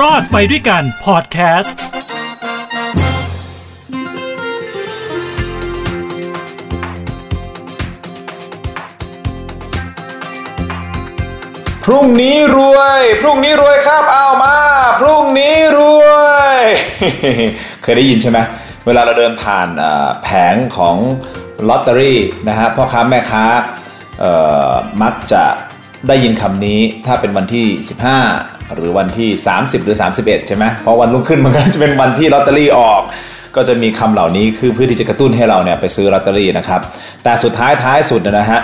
รอดไปด้วยกันพอดแคสต์พรุ่งนี้รวย พรุ่งนี้รวยครับเอามา พรุ่งนี้รวย เคยได้ยินใช่ไหมเวลาเราเดินผ่านแผงของลอตเตอรี่นะฮะพ่อค้าแม่ค้ามักจะ ได้ยินคำนี้ถ้าเป็นวันที่ 15 หรือวันที่ 30 หรือ 31 ใช่ไหมเพราะวันรุ่งขึ้นมันก็จะเป็นวันที่ลอตเตอรี่ออก ก็จะมีคำเหล่านี้คือเพื่อที่จะกระตุ้นให้เราเนี่ยไปซื้อลอตเตอรี่นะครับ แต่สุดท้ายท้ายสุดนะฮะ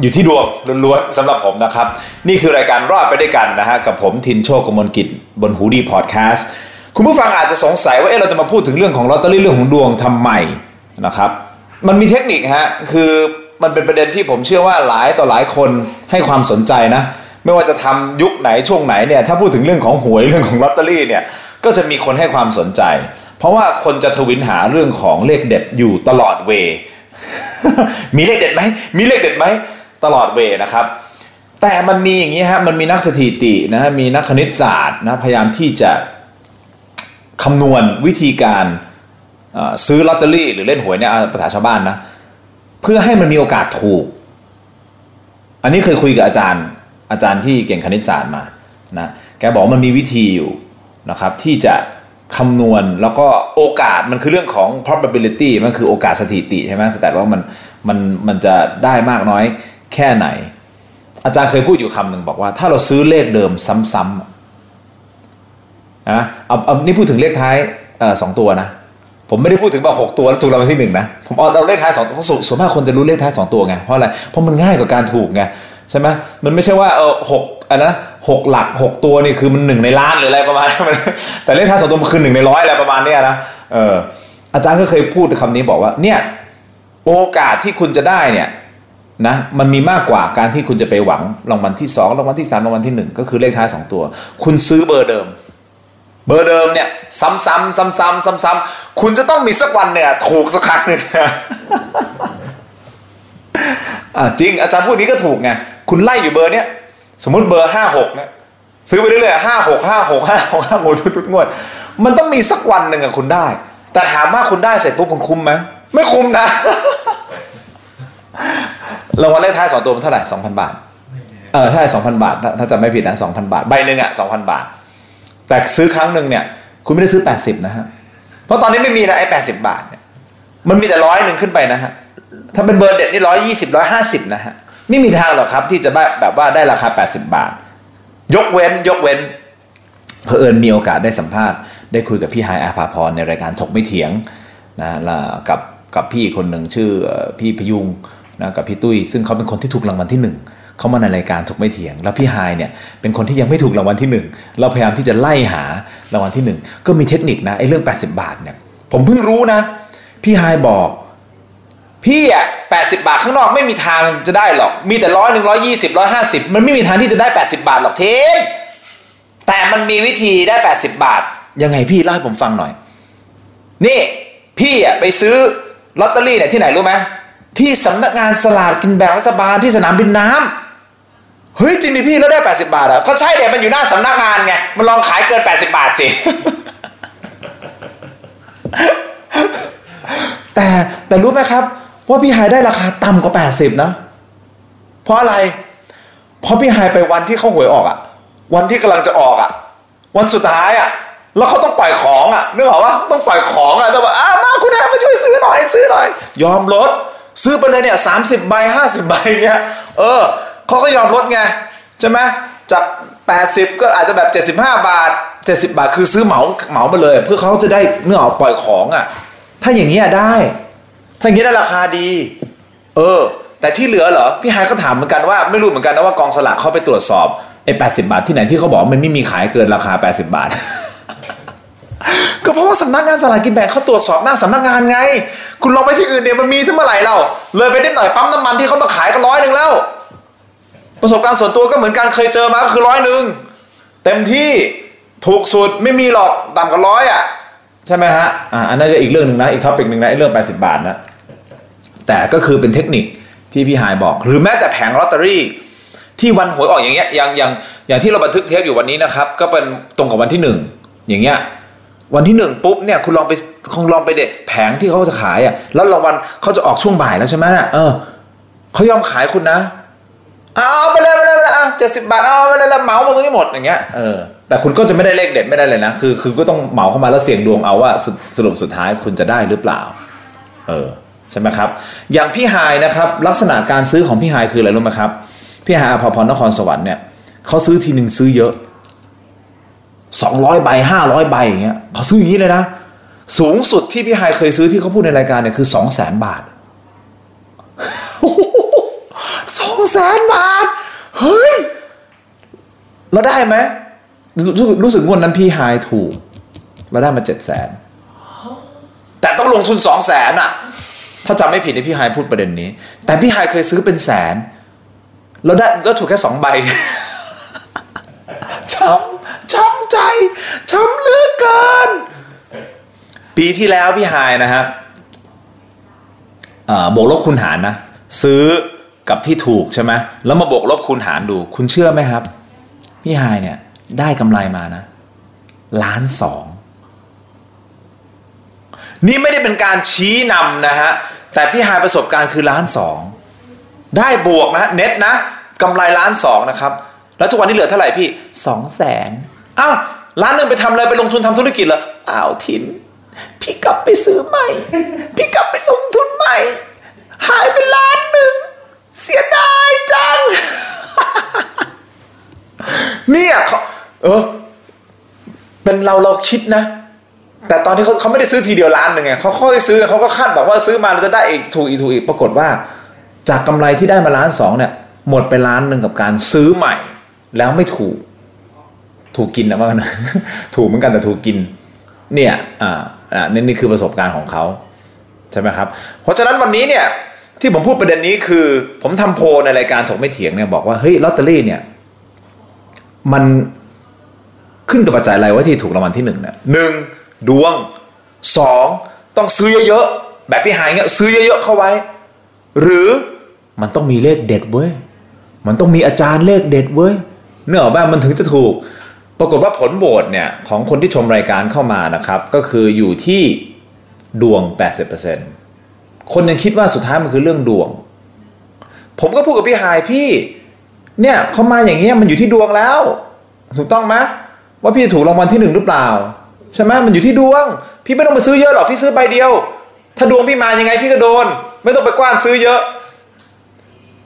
อยู่ที่ดวงล้วนๆสำหรับผมนะครับ นี่คือรายการรอดไปด้วยกันนะฮะกับผมทินโชคกมลกิจบนหูดีพอดแคสต์คุณผู้ฟังอาจจะสงสัยว่าเอ๊ะเราจะมาพูดถึงเรื่องของลอตเตอรี่เรื่องของดวงทำไมนะครับ มันมีเทคนิคฮะคือ มันเป็นประเด็นที่ผมเชื่อว่าหลายต่อหลายคนให้ความสนใจนะ ไม่ว่าจะทำยุคไหนช่วงไหนเนี่ยถ้าพูดถึงเรื่องของหวยเรื่องของลอตเตอรี่เนี่ยก็จะมีคนให้ความสนใจ เพราะว่าคนจะทวินหาเรื่องของเลขเด็ดอยู่ตลอดเว มีเลขเด็ดไหมมีเลขเด็ดไหมตลอดเวนะครับ แต่มันมีอย่างนี้ฮะมันมีนักสถิตินะฮะมีนักคณิตศาสตร์นะพยายามที่จะคำนวณวิธีการซื้อลอตเตอรี่หรือเล่นหวยเนี่ยภาษาชาวบ้านนะ เพื่อให้มันมีโอกาสถูก อันนี้เคยคุยกับอาจารย์ อาจารย์ที่เก่งคณิตศาสตร์มานะแกบอกมันมีวิธีอยู่นะครับ ที่จะคำนวณแล้วก็โอกาสมันคือเรื่องของ probability มันคือโอกาสสถิติใช่ไหมแต่ว่ามันมันมันจะได้มากน้อยแค่ไหน อาจารย์เคยพูดอยู่คำหนึ่งบอกว่า ถ้าเราซื้อเลขเดิมซ้ำๆนะเอาเอานี่พูดถึงเลขท้ายสองตัวนะ ผมไม่ได้พูดถึงว่าหกตัวแล้วถูกรางวัลที่หนึ่งนะผมเอาเอาเลขท้ายสองเพราส่วนส่วนมากคนจะรู้เลขท้ายสองตัวไงเพราะอะไรเพราะมันง่ายกว่าการถูกไงใช่ไหมมันไม่ใช่ว่าเออหกอันนะหกหลักหกตัวนี่คือมันหนึ่งในล้านหรืออะไรประมาณนั้นแต่เลขท้ายสองตัวมันคือหนึ่งในร้อยอะไรประมาณเนี้ยนะเอออาจารย์ก็เคยพูดคำนี้บอกว่าเนี่ยโอกาสที่คุณจะได้เนี่ยนะมันมีมากกว่าการที่คุณจะไปหวังรางวัลที่สองรางวัลที่สามรางวัลที่หนึ่งก็คือเลขท้ายสองตัว คุณซื้อเบอร์เดิม เบอร์เดิมเนี่ย ซ้ำๆซ้ำๆซ้ำๆคุณจะต้องมีสักวันเนี่ย ถูกสักครั้งหนึ่งจริงอาจารย์พูดนี้ก็ถูกไงคุณไล่อยู่เบอร์เนี้ยสมมติเบอร์ห้าหกเนี่ยซื้อไปเรื่อยๆห้าหกห้าหกห้าหกห้าหกทุกงวด มันต้องมีสักวันหนึ่งอะคุณได้ แต่ถามว่าคุณได้เสร็จปุ๊บคุณคุ้มไหมไม่คุ้มนะรางวัลเลขท้ายสองตัวมันเท่าไหร่สองพันบาท เออใช่สองพันบาท ถ้าถ้าจำไม่ผิดนะสองพันบาท ใบหนึ่งอะสองพันบาท แต่ซื้อครั้งหนึ่งเนี่ย คุณไม่ได้ซื้อ 80 นะฮะ เพราะตอนนี้ไม่มีนะไอ้แปบาทเนี่ยมันมีแต่ร้อยหนึ่งขึ้นไปนะฮะ ถ้าเป็นเบอร์เด็ดนี่ร้อยยี่สิบร้อยห้าสิบนะฮะ ไม่มีทางหรอกครับที่จะแบบว่าได้ราคา 80 บาท ยกเว้นยกเว้นเผอิญมีโอกาสได้สัมภาษณ์ ได้คุยกับพี่ไฮอาภาพรในรายการถกไม่เถียงนะล้วกับกับพี่คนหนึ่งชื่อเอ่อพี่พยุงนะกับพี่ตุ้ย ซึ่งเขาเป็นคนที่ถูกรางวัลที่หนึ่ง เขามาในรายการถกไม่เถียง แล้วพี่ไฮเนี่ยเป็นคนที่ยังไม่ถูกรางวัลที่หนึ่งเราพยายามที่จะไล่หารางวัลที่หนึ่งก็มีเทคนิคนะไอ้เรื่อง 80 บาทเนี่ยผมเพิ่งรู้นะ พี่ไฮบอก พี่อะแปดสิบาทข้างนอกไม่มีทางจะได้หรอก มีแต่ร้อยหนึ่งร้อยยี่สิบร้อยห้าสิบมันไม่มีทางที่จะได้แปดสิบาทหรอกเทนแต่มันมีวิธีได้แปดสิบาท ยังไงพี่เล่าให้ผมฟังหน่อย นี่พี่อะไปซื้อลอตเตอรี่เนี่ยที่ไหนรู้ไหมที่สำนักงานสลากกินแบ่งรัฐบาลที่สนามบินน้ำ เฮ้ยจริงดิพี่แล้วได้แปดสิบาทอะก็ใช่เดี๋ยมันอยู่หน้าสำนักงานไงมันลองขายเกินแปดสิบาทสิ แต่แต่รู้ไหมครับ ว่าพี่ไฮายได้ราคาต่ำกว่า 80 นะ เพราะอะไร เพราะพี่ไฮายไปวันที่เขาหวยออกอะวันที่กำลังจะออกอะวันสุดท้ายอะแล้วเขาต้องปล่อยของอะนึกออกว่าต้องปล่อยของอะแต่ว่าอ้ามาคุณแอมมาช่วยซื้อหน่อยซื้อหน่อย ยอมลดซื้อไปเลยเนี่ยสามสิบใบห้าสิบใบเนี่ยเออ เขาก็ยอมลดไงใช่ไหมจาก 80 ก็อาจจะแบบ 75 บาท 70 บาทคือซื้อเหมาเหมาไปเลย เพื่อเขาจะได้เนื้อออกปล่อยของอะถ้าอย่างนี้ได้ ถ้าอย่างนี้ได้ราคาดี เออ แต่ที่เหลือเหรอ พี่ไฮก็ถามเหมือนกันว่าไม่รู้เหมือนกันนะว่ากองสลากเขาไปตรวจสอบไอ้แปบาทที่ไหนที่เขาบอกมันไม่มีขายเกินราคา 80 บาท ก็เพราะว่าสำนักงานสลากกินแบ่งเขาตรวจสอบหน้าสำนักงานไง คุณลองไปที่อื่นเนี่ยมันมีสักเมื่อไหร่เราเลยไปนิดหน่อยปั๊มน้ำมันที่เขามาขายก็ร้อยหนึ่งแล้ว ประสบการณ์ส่วนตัวก็เหมือนกันเคยเจอมาก็คือร้อยหนึ่งเต็มที่ถูกสุดไม่มีหรอกต่ำกว่าร้อยอะใช่ไหมฮะอ่าอันนั้นก็อีกเรื่องหนึ่งนะอีก topic หนึ่งนะเรื่อง 80 บาทนะแต่ก็คือเป็นเทคนิคที่พี่หายบอก หรือแม้แต่แผงลอตเตอรี่ที่วันหวยออกอย่างเงี้ยอย่างอย่างอย่างที่เราบันทึกเทปอยู่วันนี้นะครับ ก็เป็นตรงกับวันที่หนึ่งอย่างเงี้ยวันที่หนึ่งปุ๊บเนี่ยคุณลองไปคงลองไปเด็ดแผงที่เขาจะขายอะแล้วรางวัลเขาจะออกช่วงบ่ายแล้วใช่ไหมน่ะเออเขายอมขายคุณนะ เอาไปเลยไปเลยไปเลยอะเจ็ดสิบบาทเอาไปเลยแล้วเหมาหมดตรงนี้หมดอย่างเงี้ยเออแต่คุณก็จะไม่ได้เลขเด็ดไม่ได้เลยนะคือคือก็ต้องเหมาเข้ามาแล้วเสี่ยงดวงเอาว่าสรุปสุดท้ายคุณจะได้หรือเปล่า เออใช่ไหมครับ อย่างพี่ไฮายนะครับ ลักษณะการซื้อของพี่ไฮายคืออะไรรู้ไหมครับ พี่ไฮายอภพรนครสวรรค์เนี่ยเขาซื้อทีหนึ่งซื้อเยอะสองร้อยใบห้าร้อยใบอย่างเงี้ยเขาซื้ออย่างนี้เลยนะ สูงสุดที่พี่ไฮายเคยซื้อที่เขาพูดในรายการเนี่ยคือสองแสนบาท สองแสนบาท เฮ้ย เราได้ไหมรู้รู้สึกงวดนั้นพี่ไฮายถูก เราได้มาเจ็ดแสนแต่ต้องลงทุนสองแสนอะถ้าจำไม่ผิดในพี่ไฮายพูดประเด็นนี้ แต่พี่ไฮายเคยซื้อเป็นแสน แล้วได้แล้วถูกแค่สองใบช้ำช้ำใจช้ำเลือกเกิน ปีที่แล้วพี่ไฮายนะครับเอ่อบวกลบคูณหารนะ ซื้อ กับที่ถูกใช่ไหมแล้วมาบวกลบคูณหารดู คุณเชื่อไหมครับ พี่ไฮายเนี่ย ได้กำไรมานะล้านสองนี่ไม่ได้เป็นการชี้นำนะฮะ แต่พี่ไฮายประสบการณ์คือล้านสองได้บวกนะเน็ตนะกำไรล้านสองนะครับ แล้วทุกวันนี้เหลือเท่าไหร่พี่สองแสนอ้าวล้านหนึ่งไปทำอะไรไปลงทุนทำธุรกิจเหรออ้าวทิน พี่กลับไปซื้อใหม่ พี่กลับไปลงทุนใหม่ หายไปล้านหนึ่ง เสียดายจัง เนี่ยเขาเออ เป็นเราเราคิดนะ แต่ตอนที่เขาเขาไม่ได้ซื้อทีเดียวล้านหนึ่งไงเขาค่อยซื้อเขาก็คาดบอกว่าซื้อมาเราจะได้อีกถูกอีกถูกอีกปรากฏว่า จากกำไรที่ได้มาล้านสองเนี่ย หมดไปล้านหนึ่งกับการซื้อใหม่ แล้วไม่ถูก ถูกกินนะว่ากันถูกเหมือนกันแต่ถูกกิน เนี่ย อ่าอ่านี่นี่คือประสบการณ์ของเขาใช่ไหมครับ เพราะฉะนั้นวันนี้เนี่ยที่ผมพูดประเด็นนี้คือ ผมทำโพลในรายการถกไม่เถียงเนี่ยบอกว่าเฮ้ยลอตเตอรี่เนี่ย มันขึ้นกับปัจจัยอะไรว่าที่ถูกรางวัลที่หนึ่งเนี่ยหนึ่งดวงสองต้องซื้อเยอะๆแบบพี่หายเงี้ยซื้อเยอะๆเข้าไว้ หรือมันต้องมีเลขเด็ดเว้ยมันต้องมีอาจารย์เลขเด็ดเว้ยเนื้อบ้ามันถึงจะถูก ปรากฏว่าผลโหวตเนี่ยของคนที่ชมรายการเข้ามานะครับ ก็คืออยู่ที่ดวง 80%คนยังคิดว่าสุดท้ายมันคือเรื่องดวง ผมก็พูดกับพี่หายพี่ เนี่ยเขามาอย่างเงี้ยมันอยู่ที่ดวงแล้ว ถูกต้องไหมว่าพี่ถูกรางวัลที่หนึ่งหรือเปล่า ใช่ไหมมันอยู่ที่ดวง พี่ไม่ต้องมาซื้อเยอะหรอกพี่ซื้อใบเดียว ถ้าดวงพี่มายังไงพี่ก็โดน ไม่ต้องไปกว้านซื้อเยอะ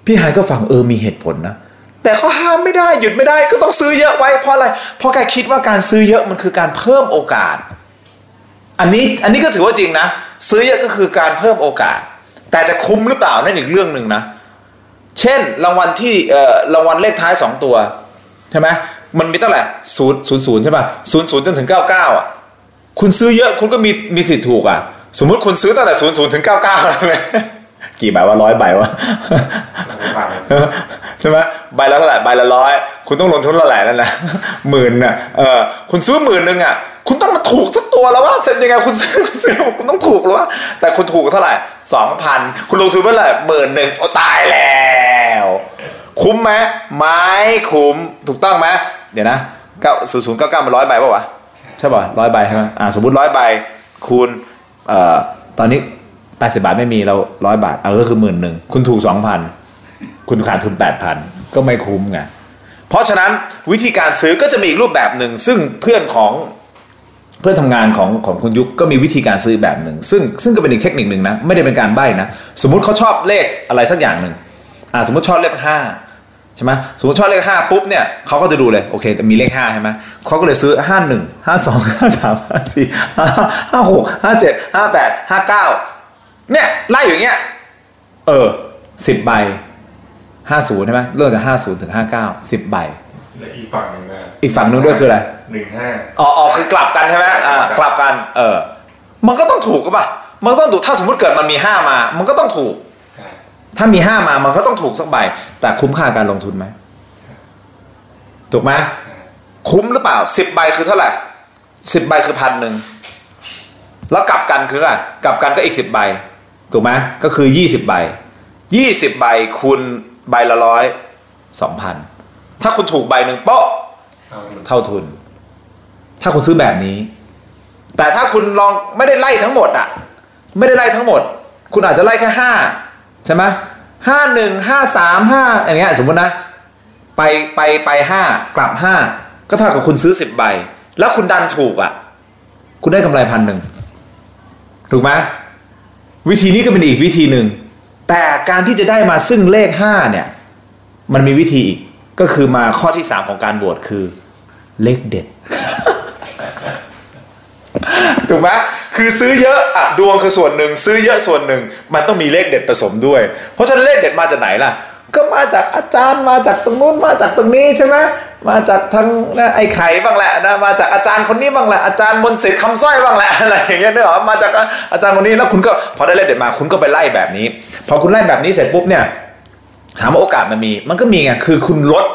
พี่หายก็ฟังเออมีเหตุผลนะแต่เขาห้ามไม่ได้หยุดไม่ได้ก็ต้องซื้อเยอะไว้เพราะอะไร เพราะแกคิดว่าการซื้อเยอะมันคือการเพิ่มโอกาส อันนี้อันนี้ก็ถือว่าจริงนะ ซื้อเยอะก็คือการเพิ่มโอกาส แต่จะคุ้มหรือเปล่านั่นอีกเรื่องหนึ่งนะ เช่นรางวัลที่เอ่อรางวัลเลขท้ายสองตัวใช่ไหมมันมีตั้งแต่ศูนย์ศูนย์ศูนย์ใช่ป่ะศูนย์ศูนย์จนถึงเก้าเก้าอะคุณซื้อเยอะคุณก็มีมีสิทธิ์ถูกอะ สมมุติคุณซื้อตั้งแต่ศูนย์ศูนย์ถึงเก้าเก้ากี่ใบวะร้อยใบวะใช่ไหมใบละเท่าไหร่ใบละร้อยคุณต้องลงทุนเท่าไหร่นั่นนะหมื่นน่ะเออคุณซื้อหมื่นหนึ่งอะ คุณต้องมาถูกสักตัวแล้วว่าจะยังไงคุณซื้อคุณซื้อคุณต้องถูกแล้วว่าแต่คุณถูกเท่าไหร่สองพันคุณลงทุนเมื่อไหร่หมื่นหนึ่งโอ้ตายแล้ว คุ้มไหมไม่คุ้มถูกต้องไหมเดี๋ยวนะเก้าศูนย์ศูนย์เก้าเก้ามันร้อยใบป่าวะใช่ป่ะร้อยใบใช่ไหมอ่าสมมติร้อยใบคูณเอ่อตอนนี้แปดสิบาทไม่มีเราร้อยบาทเออก็คือหมื่นหนึ่งคุณถูกสองพันคุณขาดทุน8,000ก็ไม่คุ้มไงเพราะฉะนั้นวิธีการซื้อก็จะมีอีกรูปแบบหนึ่งซึ่งเพื่อนของ เพื่อนทำงานของของคุณยุคก็มีวิธีการซื้อแบบหนึ่งซึ่งซึ่งก็เป็นอีกเทคนิคหนึ่งนะไม่ได้เป็นการใบ้นะสมมุติเขาชอบเลขอะไรสักอย่างหนึ่งอ่าสมมติชอบเลขห้าใช่ไหมสมมติชอบเลขห้าปุ๊บเนี่ยเขาก็จะดูเลยโอเคมีเลขห้าใช่ไหมเขาก็เลยซื้อห้าหนึ่งห้าสองห้าสามห้าสี่ห้าหกห้าเจ็ดห้าแปดห้าเก้าเนี่ยไล่อยู่อย่างเงี้ยเออสิบใบห้าศูนย์ใช่ไหมเริ่มจากห้าศูนย์ถึงห้าเก้าสิบใบ และอีกฝั่งหนึ่งนะอีกฝั่งนึงด้วยคืออะไรหนึ่งห้าอ๋ออ๋อคือกลับกันใช่ไหมอ่ากลับกัน เออ มันก็ต้องถูกก็ป่ะมันก็ต้องถูกถ้าสมมติเกิดมันมีห้ามา มันก็ต้องถูกใช่ถ้ามีห้ามามันก็ต้องถูกสักใบ แต่คุ้มค่าการลงทุนไหมถูกไหมคุ้มหรือเปล่าสิบใบคือเท่าไหร่สิบใบคือพันหนึ่งแล้วกลับกันคืออะไรกลับกันก็อีกสิบใบถูกไหมก็คือยี่สิบใบยี่สิบใบคูณใบละร้อยสองพัน ถ้าคุณถูกใบหนึ่งเปาะเท่าทุน ถ้าคุณซื้อแบบนี้ แต่ถ้าคุณลองไม่ได้ไล่ทั้งหมดอะ ไม่ได้ไล่ทั้งหมด คุณอาจจะไล่แค่ห้าใช่ไหมห้าหนึ่งห้าสามห้าอย่างเงี้ยสมมตินะ ไปไปไปห้ากลับห้าก็เท่ากับคุณซื้อสิบใบ แล้วคุณดันถูกอะ คุณได้กำไรพันหนึ่งถูกไหมวิธีนี้ก็เป็นอีกวิธีหนึ่งแต่การที่จะได้มาซึ่งเลขห้าเนี่ย มันมีวิธีอีก ก็คือมาข้อที่สามของการบวชคือ เลขเด็ดถูกไหมคือซื้อเยอะอะดวงคือส่วนหนึ่ง ซื้อเยอะส่วนหนึ่ง มันต้องมีเลขเด็ดผสมด้วย เพราะฉะนั้นเลขเด็ดมาจากไหนล่ะ ก็มาจากอาจารย์มาจากตรงนู้นมาจากตรงนี้ใช่ไหมมาจากทางนะไอ้ไข่บ้างแหละนะมาจากอาจารย์คนนี้บ้างแหละอาจารย์มนต์สิทธิ์คำสร้อยบ้างแหละอะไรอย่างเงี้ยนึกออกมาจากอาจารย์คนนี้แล้วคุณก็พอได้เลขเด็ดมาคุณก็ไปไล่แบบนี้ พอคุณไล่แบบนี้เสร็จปุ๊บเนี่ย ถามว่าโอกาสมันมี มันก็มีไงคือคุณลด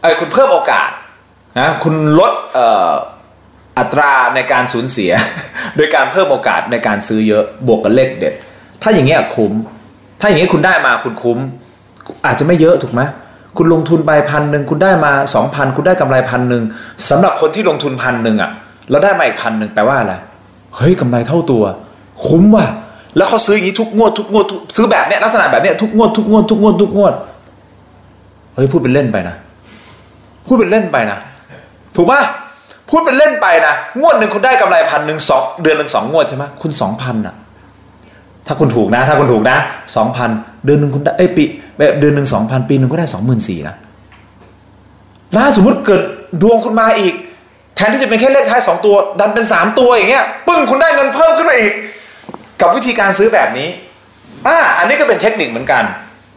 ไอ้คุณเพิ่มโอกาสนะคุณลดเอ่ออัตราในการสูญเสีย โดยการเพิ่มโอกาสในการซื้อเยอะบวกกับเลขเด็ด ถ้าอย่างเงี้ยคุ้ม ถ้าอย่างเงี้ยคุณได้มาคุณคุ้ม อาจจะไม่เยอะถูกไหมคุณลงทุนไปพันหนึ่งคุณได้มาสองพันคุณได้กำไรพันหนึ่งสำหรับคนที่ลงทุนพันหนึ่งอะแล้วได้มาอีกพันหนึ่งแปลว่าอะไรเฮ้ยกำไรเท่าตัว คุ้มว่ะ แล้วเขาซื้ออย่างนี้ทุกงวดทุกงวดซื้อแบบเนี้ยลักษณะแบบเนี้ยทุกงวดทุกงวดทุกงวดทุกงวดเฮ้ยพูดเป็นเล่นไปนะพูดเป็นเล่นไปนะถูกป่ะพูดเป็นเล่นไปนะงวดหนึ่งคุณได้กำไรพันหนึ่งสองเดือนหนึ่งสองงวดใช่ไหมคุณสองพันอะถ้าคุณถูกนะ ถ้าคุณถูกนะสองพันเดือนหนึ่งคุณได้เอ้ยปีเดือนหนึ่งสองพันปีหนึ่งก็ได้สองหมื่นสี่นะแล้วถ้าสมมติเกิดดวงคุณมาอีก แทนที่จะเป็นแค่เลขท้ายสองตัว ดันเป็นสามตัวอย่างเงี้ยปึ้งคุณได้เงินเพิ่มขึ้นมาอีก กับวิธีการซื้อแบบนี้อ่าอันนี้ก็เป็นเทคนิคเหมือนกัน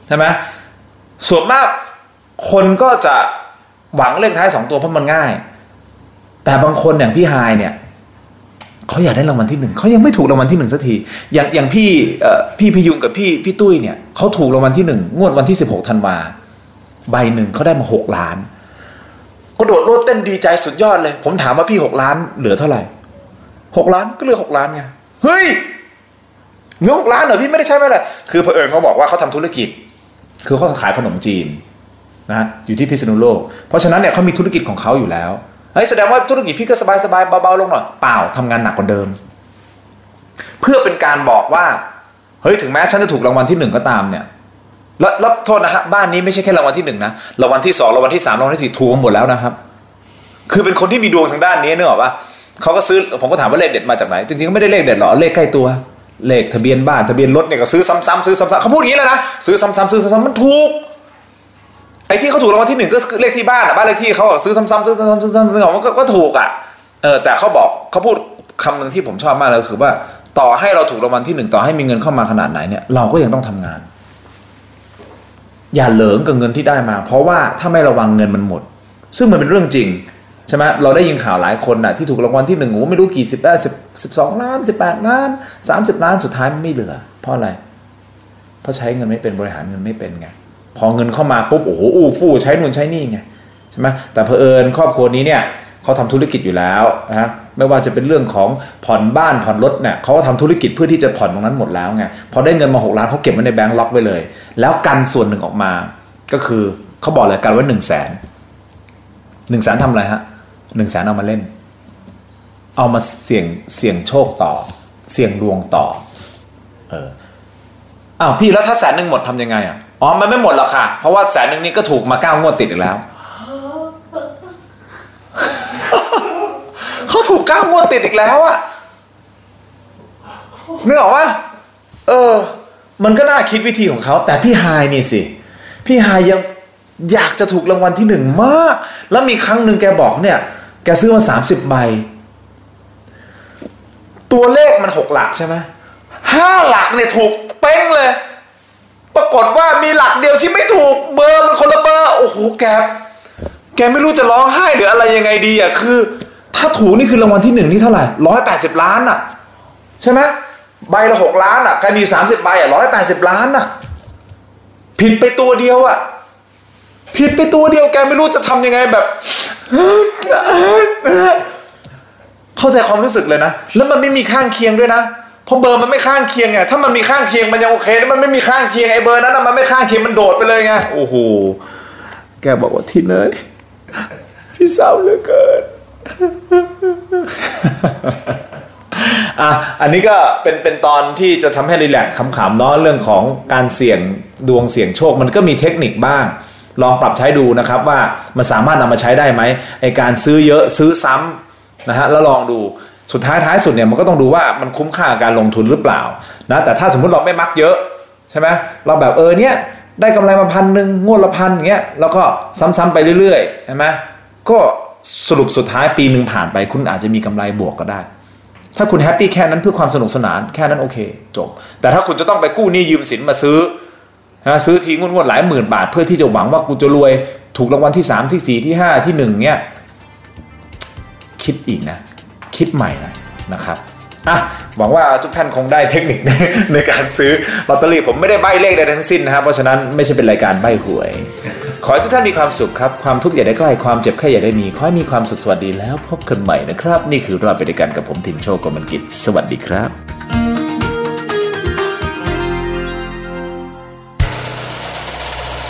ใช่ไหมส่วนมากคนก็จะหวังเลขท้ายสองตัวเพราะมันง่าย แต่บางคนอย่างพี่ไฮเนี่ยเขาอยากได้รางวัลที่หนึ่งเขายังไม่ถูกรางวัลที่หนึ่งสักทีอย่างอย่างพี่พี่พยุงกับพี่พี่ตุ้ยเนี่ยเขาถูกรางวัลที่หนึ่งงวดวันที่สิบหกธันวาใบหนึ่งเขาได้มาหกล้านกระโดดโลดเต้นดีใจสุดยอดเลย ผมถามว่าพี่หกล้านเหลือเท่าไหร่หกล้านก็เหลือหกล้านไงเฮ้ย เหลือหกล้านเหรอพี่ไม่ได้ใช่ไหมล่ะคือเผอิญเขาบอกว่าเขาทำธุรกิจ คือเขาขายขนมจีนนะอยู่ที่พิษณุโลก เพราะฉะนั้นเนี่ยเขามีธุรกิจของเขาอยู่แล้วเฮ้ยแสดงว่าธุรกิจพี่ก็สบายสบายๆเบาๆลงหน่อยเปล่าทำงานหนักกว่าเดิม เพื่อเป็นการบอกว่าเฮ้ยถึงแม้ฉันจะถูกรางวัลที่หนึ่งก็ตามเนี่ยแล้วแล้วโทษนะฮะบ้านนี้ไม่ใช่แค่รางวัลที่หนึ่งนะรางวัลที่สองรางวัลที่สามรางวัลที่สี่ถูกหมดแล้วนะครับ คือเป็นคนที่มีดวงทางด้านนี้เนอะปะเขาก็ซื้อผมก็ถามว่าเลขเด็ดมาจากไหน จริงๆก็ไม่ได้เลขเด็ดหรอกเลขใกล้ตัว เลขทะเบียนบ้านทะเบียนรถเนี่ยก็ซื้อซ้ำๆซื้อซ้ำๆเขาพูดอย่างนี้เลยนะซื้อซ้ำๆซื้อซ้ำๆมันถูกไอ้ที่เขาถูกรางวัลที่หนึ่งก็เลขที่บ้านอะบ้านเลขที่เขาซื้อซ้ำๆซื้อซ้ำๆซื้อซ้ำๆนึกออกมันก็ถูกอะเออแต่เขาบอกเขาพูดคำหนึ่งที่ผมชอบมากเลยคือว่าต่อให้เราถูกรางวัลที่หนึ่งต่อให้มีเงินเข้ามาขนาดไหนเนี่ยเราก็ยังต้องทำงาน อย่าเหลิงกับเงินที่ได้มา เพราะว่าถ้าไม่ระวังเงินมันหมด ซึ่งมันเป็นเรื่องจริง ใช่ไหมเราได้ยินข่าวหลายคนน่ะที่ถูกรางวัลที่หนึ่งโอ้ไม่รู้กี่สิบได้สิบสิบสองล้านสิบแปดล้านสามสิบล้านสุดท้ายมันไม่เหลือ เพราะอะไร เพราะใช้เงินไม่เป็นบริหารเงินไม่เป็นไงพอเงินเข้ามาปุ๊บโอ้โหอู้ฟู่ใช้นู่นใช้นี่ไงใช่ไหมแต่เผอิญครอบครัวนี้เนี่ยเขาทำธุรกิจอยู่แล้วนะไม่ว่าจะเป็นเรื่องของผ่อนบ้านผ่อนรถเนี่ยเขาก็ทำธุรกิจเพื่อที่จะผ่อนตรงนั้นหมดแล้วไงพอได้เงินมาหกล้านเขาเก็บไว้ในแบงก์ล็อกไว้เลย แล้วกันส่วนหนึ่งออกมา ก็คือเขาบอกเลยกันว่าหนึ่งแสนหนึ่งแสนทำอะไรฮะ หนึ่งแสนเอามาเล่น เอามาเสี่ยงเสี่ยงโชคต่อ เสี่ยงดวงต่อ เอออ้าวพี่แล้วถ้าแสนหนึ่งหมดทำยังไงอะอ๋อมันไม่หมดหรอกค่ะ เพราะว่าแสนหนึ่งนี่ก็ถูกมาเก้างวดติดอีกแล้วเขาถูกเก้างวดติดอีกแล้วอะนึกออกว่าเออ มันก็น่าคิดวิธีของเขา แต่พี่ไฮายนี่สิ พี่ไฮายยังอยากจะถูกรางวัลที่หนึ่งมาก แล้วมีครั้งหนึ่งแกบอกเนี่ย แกซื้อมาสามสิบใบ ตัวเลขมันหกหลักใช่ไหมห้าหลักเนี่ยถูกเป้งเลย ปรากฏว่ามีหลักเดียวที่ไม่ถูกเบอร์มันคนละเบอร์โอ้โหแกแกไม่รู้จะร้องไห้หรืออะไรยังไงดีอะคือ ถ้าถูกนี่คือรางวัลที่หนึ่งนี่เท่าไหร่ร้อยแปดสิบล้านอะ ใช่ไหมใบละหกล้านอะแกมีสามสิบใบอะร้อยแปดสิบล้านอะ ผิดไปตัวเดียวอะ ผิดไปตัวเดียวแกไม่รู้จะทำยังไงแบบ เข้าใจความรู้สึกเลยนะ แล้วมันไม่มีข้างเคียงด้วยนะเพราะเบอร์มันไม่ข้างเคียงไงถ้ามันมีข้างเคียงมันยังโอเคแต่มันไม่มีข้างเคียงไอ้เบอร์นั้นนะมันไม่ข้างเคียงมันโดดไปเลยไงโอ้โหแกบอกว่าที่เนยพี่เศร้าเหลือเกินอะอันนี้ก็เป็นเป็นตอนที่จะทำให้รีแลกซ์ขำๆเนาะเรื่องของการเสี่ยงดวงเสี่ยงโชค มันก็มีเทคนิคบ้าง ลองปรับใช้ดูนะครับว่ามันสามารถนำมาใช้ได้ไหมไอการซื้อเยอะซื้อซ้ำนะฮะแล้วลองดูสุดท้ายท้ายสุดเนี่ยมันก็ต้องดูว่ามันคุ้มค่าการลงทุนหรือเปล่านะแต่ถ้าสมมุติเราไม่มักเยอะใช่ไหมเราแบบเออเนี่ยได้กำไรมาพันหนึ่งงวดละพันอย่างเงี้ยแล้วก็ซ้ำๆไปเรื่อยๆใช่ไหมก็สรุปสุดท้ายปีหนึ่งผ่านไปคุณอาจจะมีกำไรบวกก็ได้ ถ้าคุณแฮปปี้แค่นั้นเพื่อความสนุกสนานแค่นั้นโอเคจบ แต่ถ้าคุณจะต้องไปกู้หนี้ยืมสินมาซื้อ นะซื้อทีงวดๆหลายหมื่นบาท เพื่อที่จะหวังว่ากูจะรวย ถูกรางวัลที่ 3 ที่ 4 ที่ 5 ที่ 1 เนี่ย คิดอีกนะ คิดใหม่นะนะครับอะหวังว่าทุกท่านคงได้เทคนิคในการซื้อลอตเตอรี่ผมไม่ได้ใบเลขใดทั้งสิ้นนะครับเพราะฉะนั้นไม่ใช่เป็นรายการใบหวย ขอให้ทุกท่านมีความสุขครับ ความทุกข์อย่าได้ใกล้ความเจ็บแค่อย่าได้มี ขอให้มีความสุขสวัสดีแล้วพบกันใหม่นะครับ นี่คือรอบไปด้วยกันกับผมทินโชคกมลกิจสวัสดีครับ